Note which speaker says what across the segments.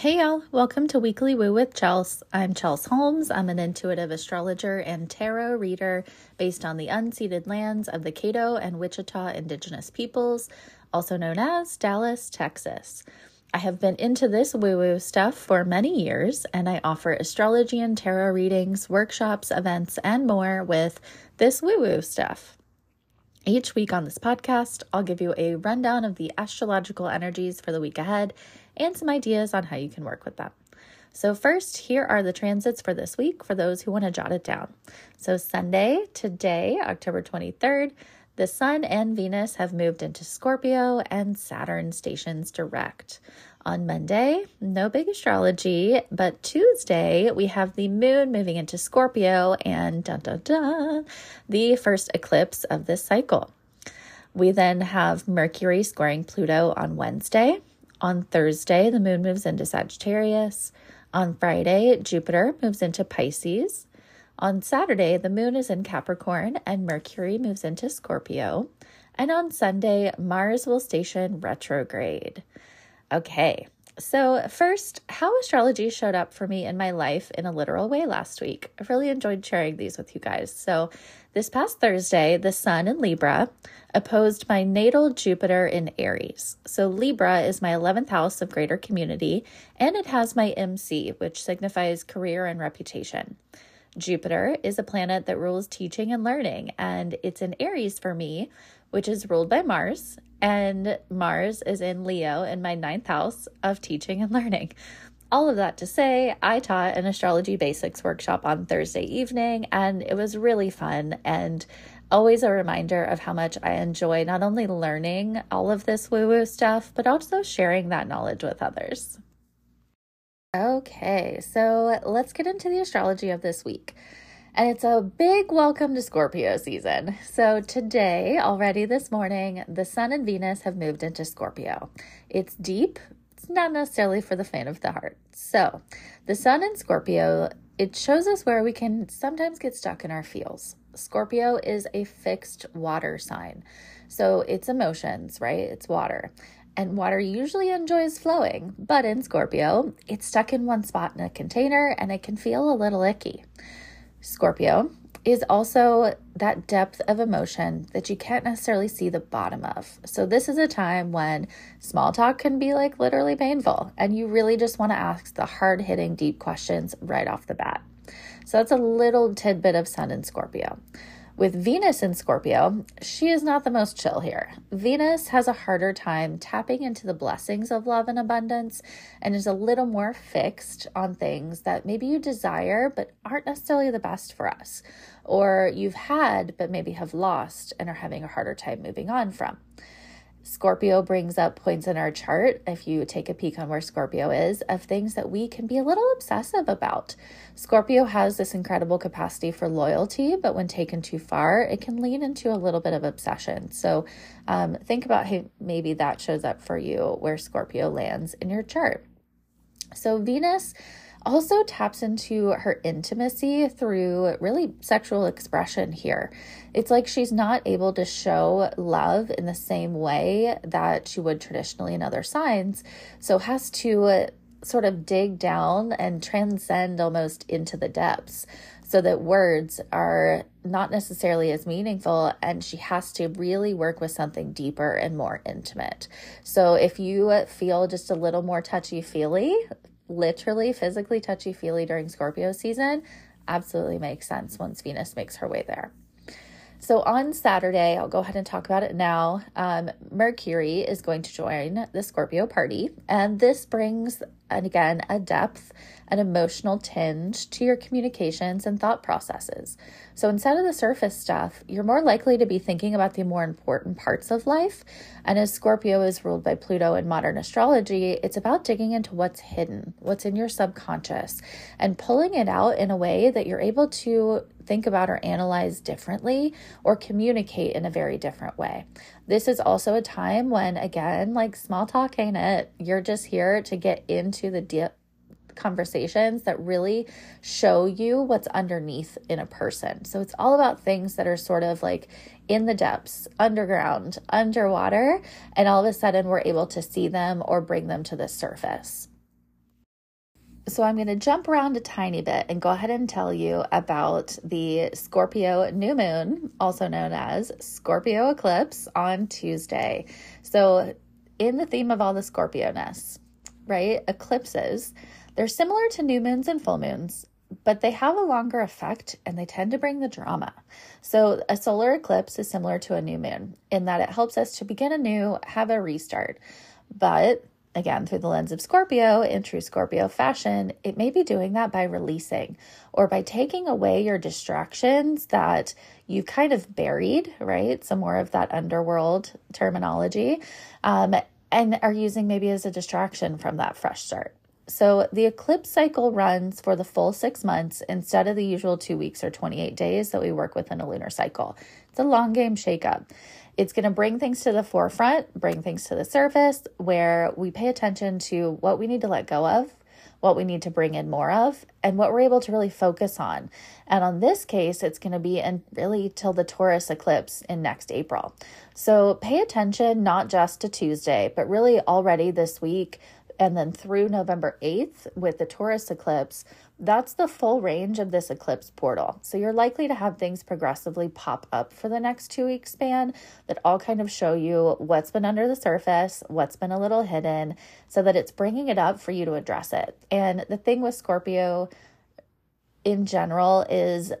Speaker 1: Hey y'all, welcome to Weekly Woo with Chels. I'm Chels Holmes. I'm an intuitive astrologer and tarot reader based on the unceded lands of the Caddo and Wichita indigenous peoples, also known as Dallas, Texas. I have been into this woo woo stuff for many years, and I offer astrology and tarot readings, workshops, events, and more with this woo woo stuff. Each week on this podcast, I'll give you a rundown of the astrological energies for the week ahead and some ideas on how you can work with them. So, first, here are the transits for this week for those who want to jot it down. So, Sunday, today, October 23rd, the Sun and Venus have moved into Scorpio and Saturn stations direct. On Monday, no big astrology, but Tuesday, we have the moon moving into Scorpio and dun dun dun, the first eclipse of this cycle. We then have Mercury squaring Pluto on Wednesday. On Thursday, the moon moves into Sagittarius. On Friday, Jupiter moves into Pisces. On Saturday, the moon is in Capricorn and Mercury moves into Scorpio. And on Sunday, Mars will station retrograde. Okay, so first, how astrology showed up for me in my life in a literal way last week. I really enjoyed sharing these with you guys. So, this past Thursday, the Sun in Libra opposed my natal Jupiter in Aries. So, Libra is my 11th house of greater community, and it has my MC, which signifies career and reputation. Jupiter is a planet that rules teaching and learning, and it's in Aries for me, which is ruled by Mars, and Mars is in Leo in my ninth house of teaching and learning. All of that to say, I taught an astrology basics workshop on Thursday evening, and it was really fun and always a reminder of how much I enjoy not only learning all of this woo woo stuff, but also sharing that knowledge with others. Okay, so let's get into the astrology of this week. And it's a big welcome to Scorpio season. So, today, already this morning, the Sun and Venus have moved into Scorpio. It's deep, it's not necessarily for the fan of the heart. So, the Sun in Scorpio, it shows us where we can sometimes get stuck in our feels. Scorpio is a fixed water sign. So, it's emotions, right? It's water and water usually enjoys flowing, but in Scorpio, it's stuck in one spot in a container and it can feel a little icky. Scorpio is also that depth of emotion that you can't necessarily see the bottom of. So, this is a time when small talk can be like literally painful, and you really just want to ask the hard hitting, deep questions right off the bat. So, that's a little tidbit of Sun in Scorpio. With Venus in Scorpio, she is not the most chill here. Venus has a harder time tapping into the blessings of love and abundance and is a little more fixed on things that maybe you desire but aren't necessarily the best for us, or you've had but maybe have lost and are having a harder time moving on from. Scorpio brings up points in our chart, if you take a peek on where Scorpio is, of things that we can be a little obsessive about. Scorpio has this incredible capacity for loyalty, but when taken too far, it can lean into a little bit of obsession. So um, think about how maybe that shows up for you where Scorpio lands in your chart. So Venus also taps into her intimacy through really sexual expression here. It's like she's not able to show love in the same way that she would traditionally in other signs, so has to sort of dig down and transcend almost into the depths so that words are not necessarily as meaningful and she has to really work with something deeper and more intimate. So if you feel just a little more touchy feely, literally physically touchy feely during Scorpio season absolutely makes sense once Venus makes her way there. So on Saturday, I'll go ahead and talk about it now. Um, Mercury is going to join the Scorpio party, and this brings, and again, a depth, an emotional tinge to your communications and thought processes. So instead of the surface stuff, you're more likely to be thinking about the more important parts of life. And as Scorpio is ruled by Pluto in modern astrology, it's about digging into what's hidden, what's in your subconscious, and pulling it out in a way that you're able to think about or analyze differently or communicate in a very different way. This is also a time when, again, like small talk ain't it. You're just here to get into the deep conversations that really show you what's underneath in a person. So it's all about things that are sort of like in the depths, underground, underwater, and all of a sudden we're able to see them or bring them to the surface. So I'm going to jump around a tiny bit and go ahead and tell you about the Scorpio new moon, also known as Scorpio eclipse on Tuesday. So, in the theme of all the Scorpio ness, right? Eclipses, they're similar to new moons and full moons, but they have a longer effect and they tend to bring the drama. So, a solar eclipse is similar to a new moon in that it helps us to begin anew, have a restart. But again, through the lens of Scorpio, in true Scorpio fashion, it may be doing that by releasing or by taking away your distractions that you've kind of buried, right? Some more of that underworld terminology, um, and are using maybe as a distraction from that fresh start. So the eclipse cycle runs for the full six months instead of the usual two weeks or 28 days that we work with in a lunar cycle. It's a long game shakeup. It's going to bring things to the forefront, bring things to the surface where we pay attention to what we need to let go of, what we need to bring in more of, and what we're able to really focus on. And on this case, it's going to be in really till the Taurus eclipse in next April. So pay attention not just to Tuesday, but really already this week and then through November 8th with the Taurus eclipse, that's the full range of this eclipse portal. So you're likely to have things progressively pop up for the next two week span that all kind of show you what's been under the surface, what's been a little hidden, so that it's bringing it up for you to address it. And the thing with Scorpio in general is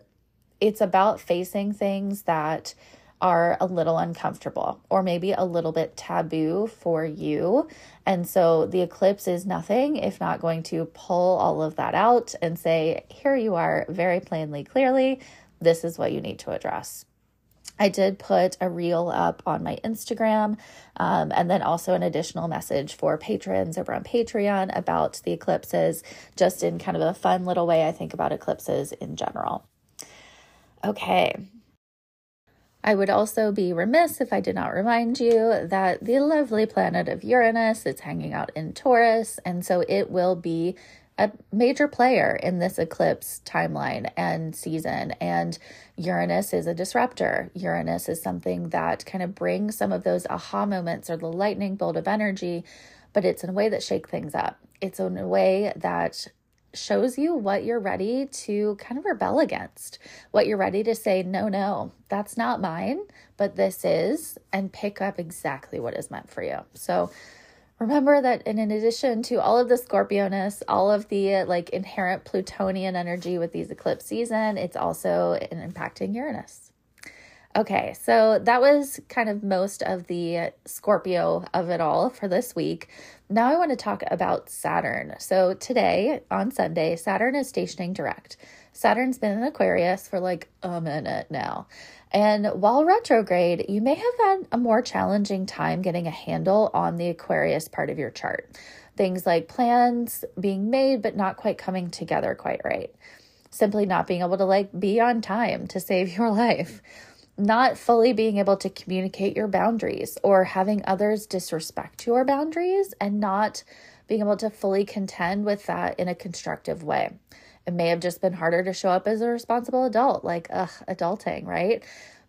Speaker 1: it's about facing things that are a little uncomfortable or maybe a little bit taboo for you. And so the eclipse is nothing if not going to pull all of that out and say, here you are, very plainly, clearly, this is what you need to address. I did put a reel up on my Instagram um, and then also an additional message for patrons over on Patreon about the eclipses, just in kind of a fun little way I think about eclipses in general. Okay, I would also be remiss if I did not remind you that the lovely planet of Uranus is hanging out in Taurus, and so it will be a major player in this eclipse timeline and season. And Uranus is a disruptor. Uranus is something that kind of brings some of those aha moments or the lightning bolt of energy, but it's in a way that shake things up. It's in a way that shows you what you're ready to kind of rebel against, what you're ready to say, no, no, that's not mine, but this is, and pick up exactly what is meant for you. So remember that in addition to all of the Scorpioness, all of the like inherent Plutonian energy with these eclipse season, it's also impacting Uranus. Okay, so that was kind of most of the Scorpio of it all for this week. Now I want to talk about Saturn. So today on Sunday, Saturn is stationing direct. Saturn's been in Aquarius for like a minute now. And while retrograde, you may have had a more challenging time getting a handle on the Aquarius part of your chart. Things like plans being made but not quite coming together quite right. Simply not being able to like be on time to save your life not fully being able to communicate your boundaries or having others disrespect your boundaries and not being able to fully contend with that in a constructive way. It may have just been harder to show up as a responsible adult, like, ugh, adulting, right?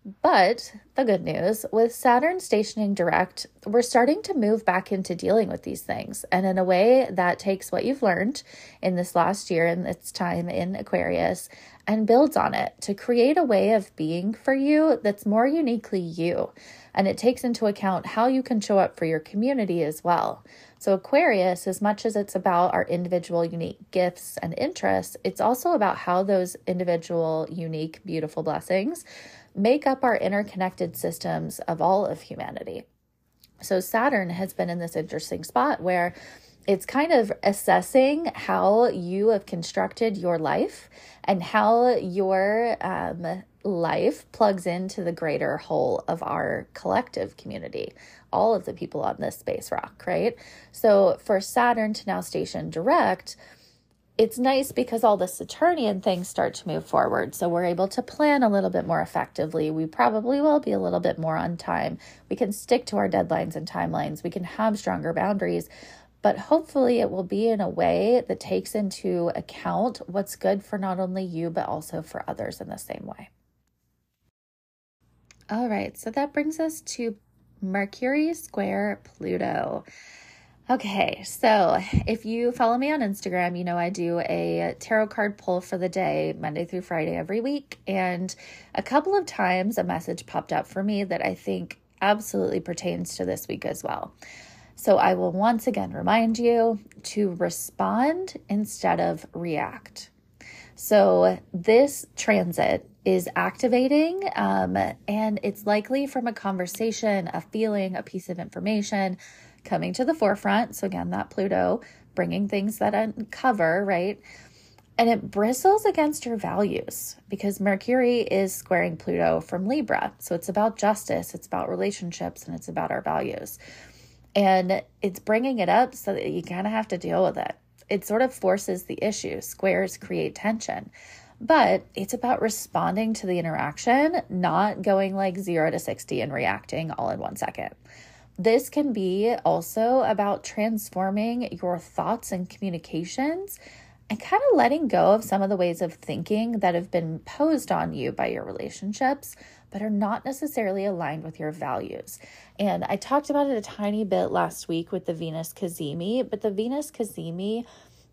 Speaker 1: But the good news with Saturn stationing direct, we're starting to move back into dealing with these things. And in a way that takes what you've learned in this last year and its time in Aquarius and builds on it to create a way of being for you that's more uniquely you. And it takes into account how you can show up for your community as well. So, Aquarius, as much as it's about our individual unique gifts and interests, it's also about how those individual, unique, beautiful blessings make up our interconnected systems of all of humanity. So, Saturn has been in this interesting spot where it's kind of assessing how you have constructed your life and how your um, life plugs into the greater whole of our collective community, all of the people on this space rock, right? So for Saturn to now station direct, it's nice because all the Saturnian things start to move forward. So we're able to plan a little bit more effectively. We probably will be a little bit more on time. We can stick to our deadlines and timelines. We can have stronger boundaries but hopefully it will be in a way that takes into account what's good for not only you, but also for others in the same way. All right, so that brings us to Mercury square Pluto. Okay, so if you follow me on Instagram, you know I do a tarot card pull for the day, Monday through Friday every week. And a couple of times a message popped up for me that I think absolutely pertains to this week as well. So I will once again remind you to respond instead of react. So this transit is activating, um, and it's likely from a conversation, a feeling, a piece of information coming to the forefront. So, again, that Pluto bringing things that uncover, right? And it bristles against your values because Mercury is squaring Pluto from Libra. So, it's about justice, it's about relationships, and it's about our values. And it's bringing it up so that you kind of have to deal with it. It sort of forces the issue. Squares create tension but it's about responding to the interaction, not going like zero to 60 and reacting all in one second. This can be also about transforming your thoughts and communications and kind of letting go of some of the ways of thinking that have been posed on you by your relationships, but are not necessarily aligned with your values. And I talked about it a tiny bit last week with the Venus Cazimi, but the Venus Cazimi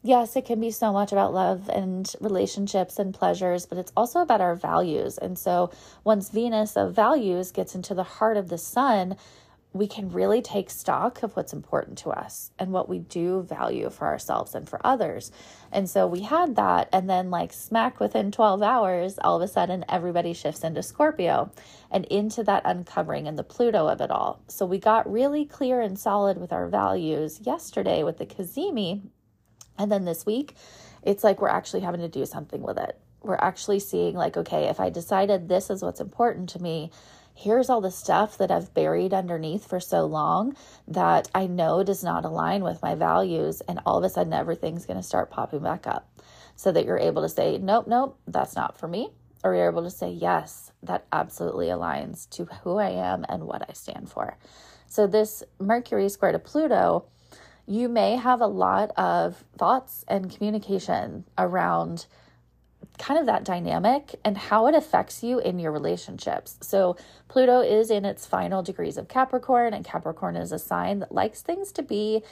Speaker 1: yes, it can be so much about love and relationships and pleasures, but it's also about our values. And so once Venus of values gets into the heart of the sun, we can really take stock of what's important to us and what we do value for ourselves and for others. And so we had that, and then, like, smack within 12 hours, all of a sudden, everybody shifts into Scorpio and into that uncovering and the Pluto of it all. So we got really clear and solid with our values yesterday with the Cazimi. And then this week, it's like we're actually having to do something with it. We're actually seeing, like, okay, if I decided this is what's important to me, here's all the stuff that I've buried underneath for so long that I know does not align with my values. And all of a sudden, everything's going to start popping back up so that you're able to say, nope, nope, that's not for me. Or you're able to say, yes, that absolutely aligns to who I am and what I stand for. So, this Mercury square to Pluto, you may have a lot of thoughts and communication around kind of that dynamic and how it affects you in your relationships. So, Pluto is in its final degrees of Capricorn, and Capricorn is a sign that likes things to be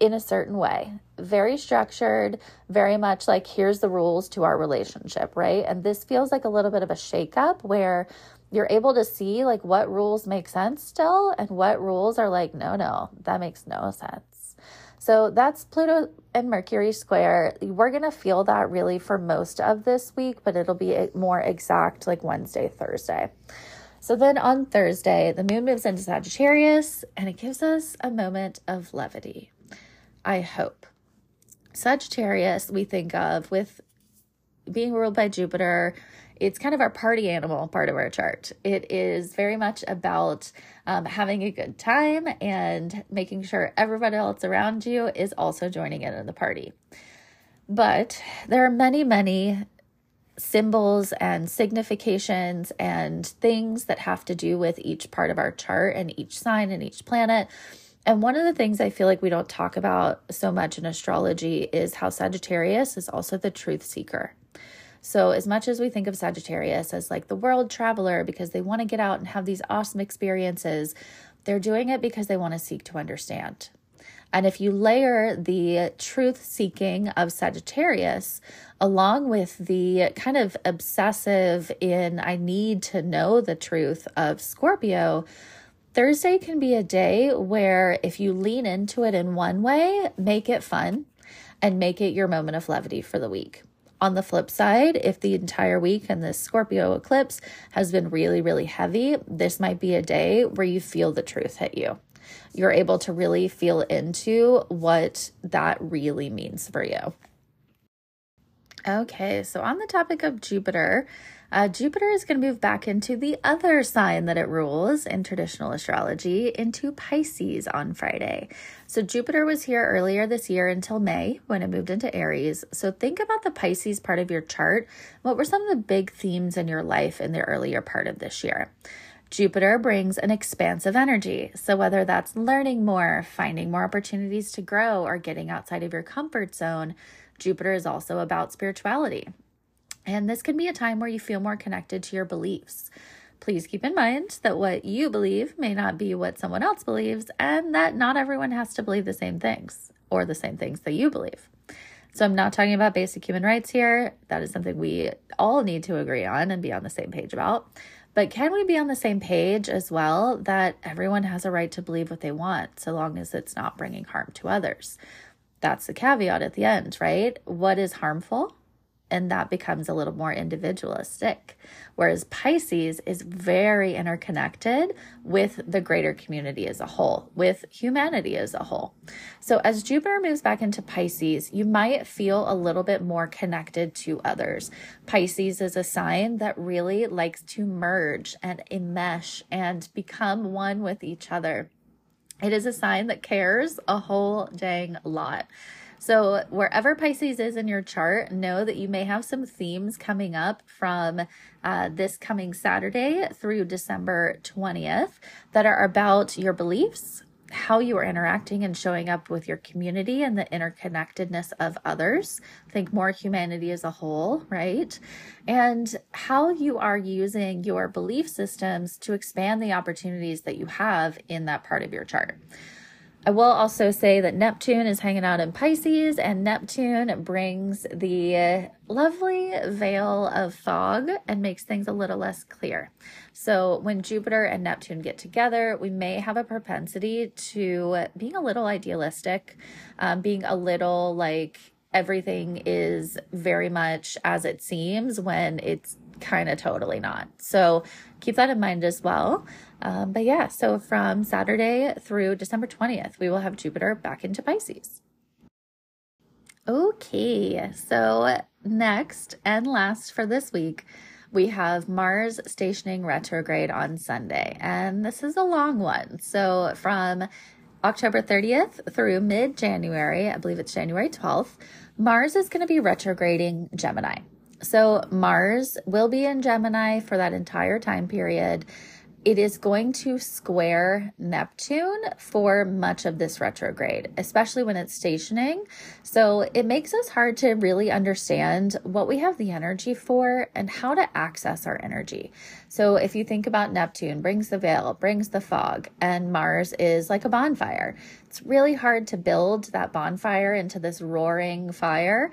Speaker 1: in a certain way, very structured, very much like here's the rules to our relationship, right? And this feels like a little bit of a shakeup where you're able to see like what rules make sense still and what rules are like, no, no, that makes no sense. So that's Pluto and Mercury square. We're going to feel that really for most of this week, but it'll be more exact like Wednesday, Thursday. So then on Thursday, the moon moves into Sagittarius and it gives us a moment of levity. I hope. Sagittarius, we think of with being ruled by Jupiter it's kind of our party animal part of our chart. It is very much about um, having a good time and making sure everybody else around you is also joining in on the party. But there are many, many symbols and significations and things that have to do with each part of our chart and each sign and each planet. And one of the things I feel like we don't talk about so much in astrology is how Sagittarius is also the truth seeker. So, as much as we think of Sagittarius as like the world traveler because they want to get out and have these awesome experiences, they're doing it because they want to seek to understand. And if you layer the truth seeking of Sagittarius along with the kind of obsessive in I need to know the truth of Scorpio, Thursday can be a day where if you lean into it in one way, make it fun and make it your moment of levity for the week. On the flip side, if the entire week and the Scorpio eclipse has been really, really heavy, this might be a day where you feel the truth hit you. You're able to really feel into what that really means for you. Okay, so on the topic of Jupiter, uh, Jupiter is going to move back into the other sign that it rules in traditional astrology, into Pisces on Friday. So, Jupiter was here earlier this year until May when it moved into Aries. So, think about the Pisces part of your chart. What were some of the big themes in your life in the earlier part of this year? Jupiter brings an expansive energy. So, whether that's learning more, finding more opportunities to grow, or getting outside of your comfort zone, Jupiter is also about spirituality. And this can be a time where you feel more connected to your beliefs. Please keep in mind that what you believe may not be what someone else believes, and that not everyone has to believe the same things or the same things that you believe. So, I'm not talking about basic human rights here. That is something we all need to agree on and be on the same page about. But can we be on the same page as well that everyone has a right to believe what they want so long as it's not bringing harm to others? That's the caveat at the end, right? What is harmful? And that becomes a little more individualistic. Whereas Pisces is very interconnected with the greater community as a whole, with humanity as a whole. So as Jupiter moves back into Pisces, you might feel a little bit more connected to others. Pisces is a sign that really likes to merge and enmesh and become one with each other. It is a sign that cares a whole dang lot. So, wherever Pisces is in your chart, know that you may have some themes coming up from uh, this coming Saturday through December 20th that are about your beliefs, how you are interacting and showing up with your community and the interconnectedness of others. Think more humanity as a whole, right? And how you are using your belief systems to expand the opportunities that you have in that part of your chart. I will also say that Neptune is hanging out in Pisces, and Neptune brings the lovely veil of fog and makes things a little less clear. So, when Jupiter and Neptune get together, we may have a propensity to being a little idealistic, um, being a little like everything is very much as it seems when it's kind of totally not. So, keep that in mind as well. Um, but yeah, so from Saturday through December 20th, we will have Jupiter back into Pisces. Okay, so next and last for this week, we have Mars stationing retrograde on Sunday. And this is a long one. So from October 30th through mid January, I believe it's January 12th, Mars is going to be retrograding Gemini. So Mars will be in Gemini for that entire time period it is going to square Neptune for much of this retrograde, especially when it's stationing. So it makes us hard to really understand what we have the energy for and how to access our energy. So if you think about Neptune, brings the veil, brings the fog, and Mars is like a bonfire. It's really hard to build that bonfire into this roaring fire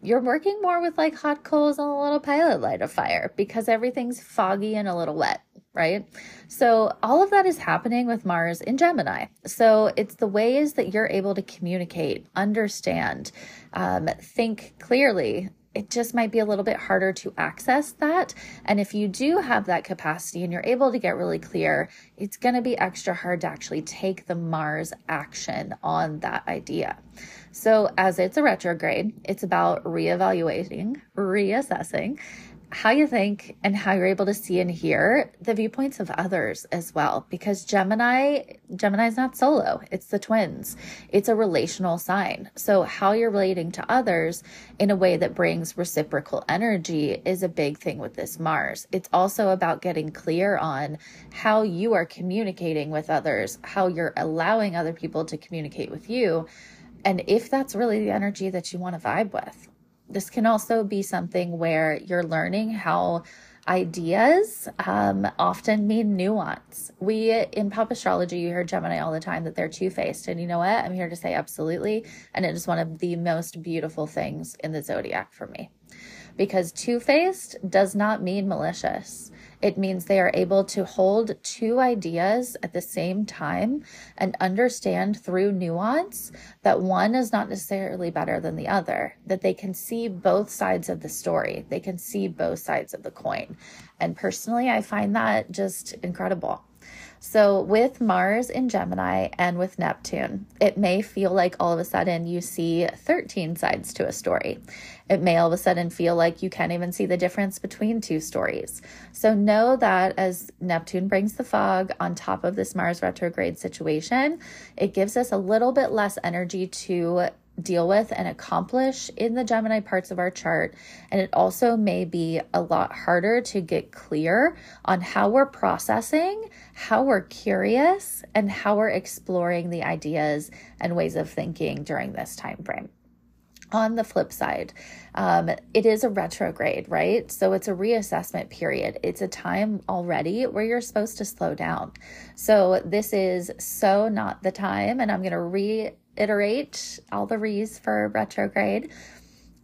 Speaker 1: you're working more with like hot coals on a little pilot light of fire because everything's foggy and a little wet right? So all of that is happening with Mars in Gemini. So it's the ways that you're able to communicate, understand, um, think clearly. It just might be a little bit harder to access that. And if you do have that capacity and you're able to get really clear, it's going to be extra hard to actually take the Mars action on that idea. So, as it's a retrograde, it's about reevaluating, reassessing, how you think and how you're able to see and hear the viewpoints of others as well because gemini gemini is not solo. It's the twins. It's a relational sign. So how you're relating to others in a way that brings reciprocal energy is a big thing with this mars. It's also about getting clear on how you are communicating with others how you're allowing other people to communicate with you and if that's really the energy that you want to vibe with this can also be something where you're learning how ideas um, often mean nuance. We in pop astrology, you hear Gemini all the time that they're two faced. And you know what? I'm here to say absolutely. And it is one of the most beautiful things in the zodiac for me. Because two faced does not mean malicious. It means they are able to hold two ideas at the same time and understand through nuance that one is not necessarily better than the other, that they can see both sides of the story, they can see both sides of the coin. And personally, I find that just incredible. So, with Mars in Gemini and with Neptune, it may feel like all of a sudden you see 13 sides to a story. It may all of a sudden feel like you can't even see the difference between two stories. So, know that as Neptune brings the fog on top of this Mars retrograde situation, it gives us a little bit less energy to deal with and accomplish in the Gemini parts of our chart. And it also may be a lot harder to get clear on how we're processing, how we're curious, and how we're exploring the ideas and ways of thinking during this time frame. on the flip side, um, it is a retrograde, right? So it's a reassessment period. It's a time already where you're supposed to slow down. So this is so not the time. And I'm going to reiterate all the re's for retrograde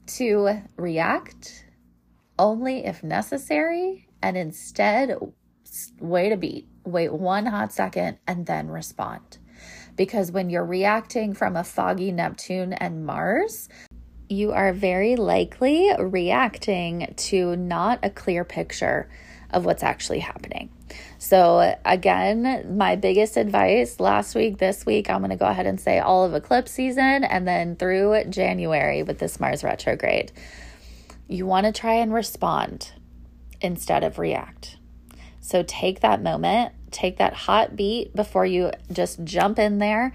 Speaker 1: to react only if necessary and instead wait a beat, wait one hot second, and then respond. Because when you're reacting from a foggy Neptune and Mars, you are very likely reacting to not a clear picture of what's actually happening. So, again, my biggest advice last week, this week, I'm going to go ahead and say all of eclipse season and then through January with this Mars retrograde. You want to try and respond instead of react. So, take that moment, take that hot beat before you just jump in there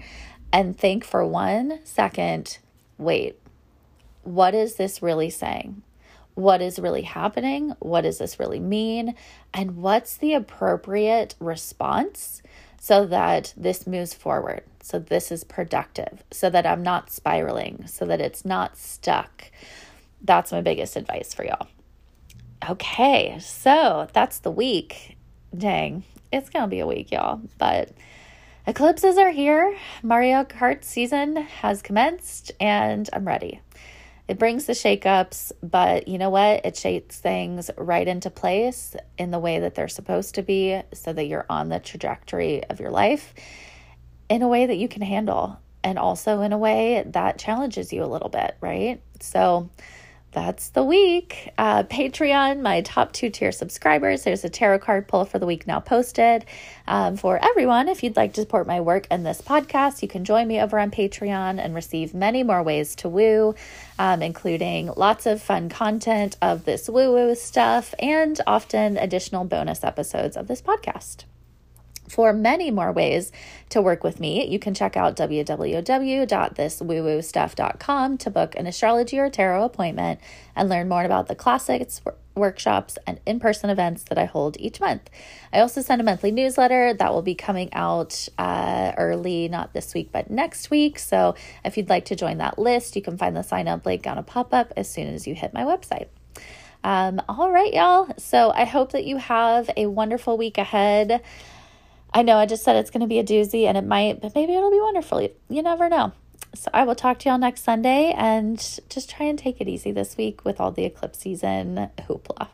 Speaker 1: and think for one second wait, what is this really saying? What is really happening? What does this really mean? And what's the appropriate response so that this moves forward? So this is productive, so that I'm not spiraling, so that it's not stuck. That's my biggest advice for y'all. Okay, so that's the week. Dang, it's gonna be a week, y'all. But eclipses are here. Mario Kart season has commenced, and I'm ready. It brings the shakeups, but you know what? It shapes things right into place in the way that they're supposed to be so that you're on the trajectory of your life in a way that you can handle and also in a way that challenges you a little bit, right? So, that's the week. Uh, Patreon, my top two tier subscribers. There's a tarot card pull for the week now posted. Um, for everyone, if you'd like to support my work and this podcast, you can join me over on Patreon and receive many more ways to woo, um, including lots of fun content of this woo woo stuff and often additional bonus episodes of this podcast. For many more ways to work with me, you can check out www.thiswoowoostuff.com to book an astrology or tarot appointment and learn more about the classics, workshops, and in person events that I hold each month. I also send a monthly newsletter that will be coming out uh, early, not this week, but next week. So if you'd like to join that list, you can find the sign up link on a pop up as soon as you hit my website. Um, all right, y'all. So I hope that you have a wonderful week ahead. I know I just said it's going to be a doozy and it might, but maybe it'll be wonderful. You never know. So I will talk to y'all next Sunday and just try and take it easy this week with all the eclipse season hoopla.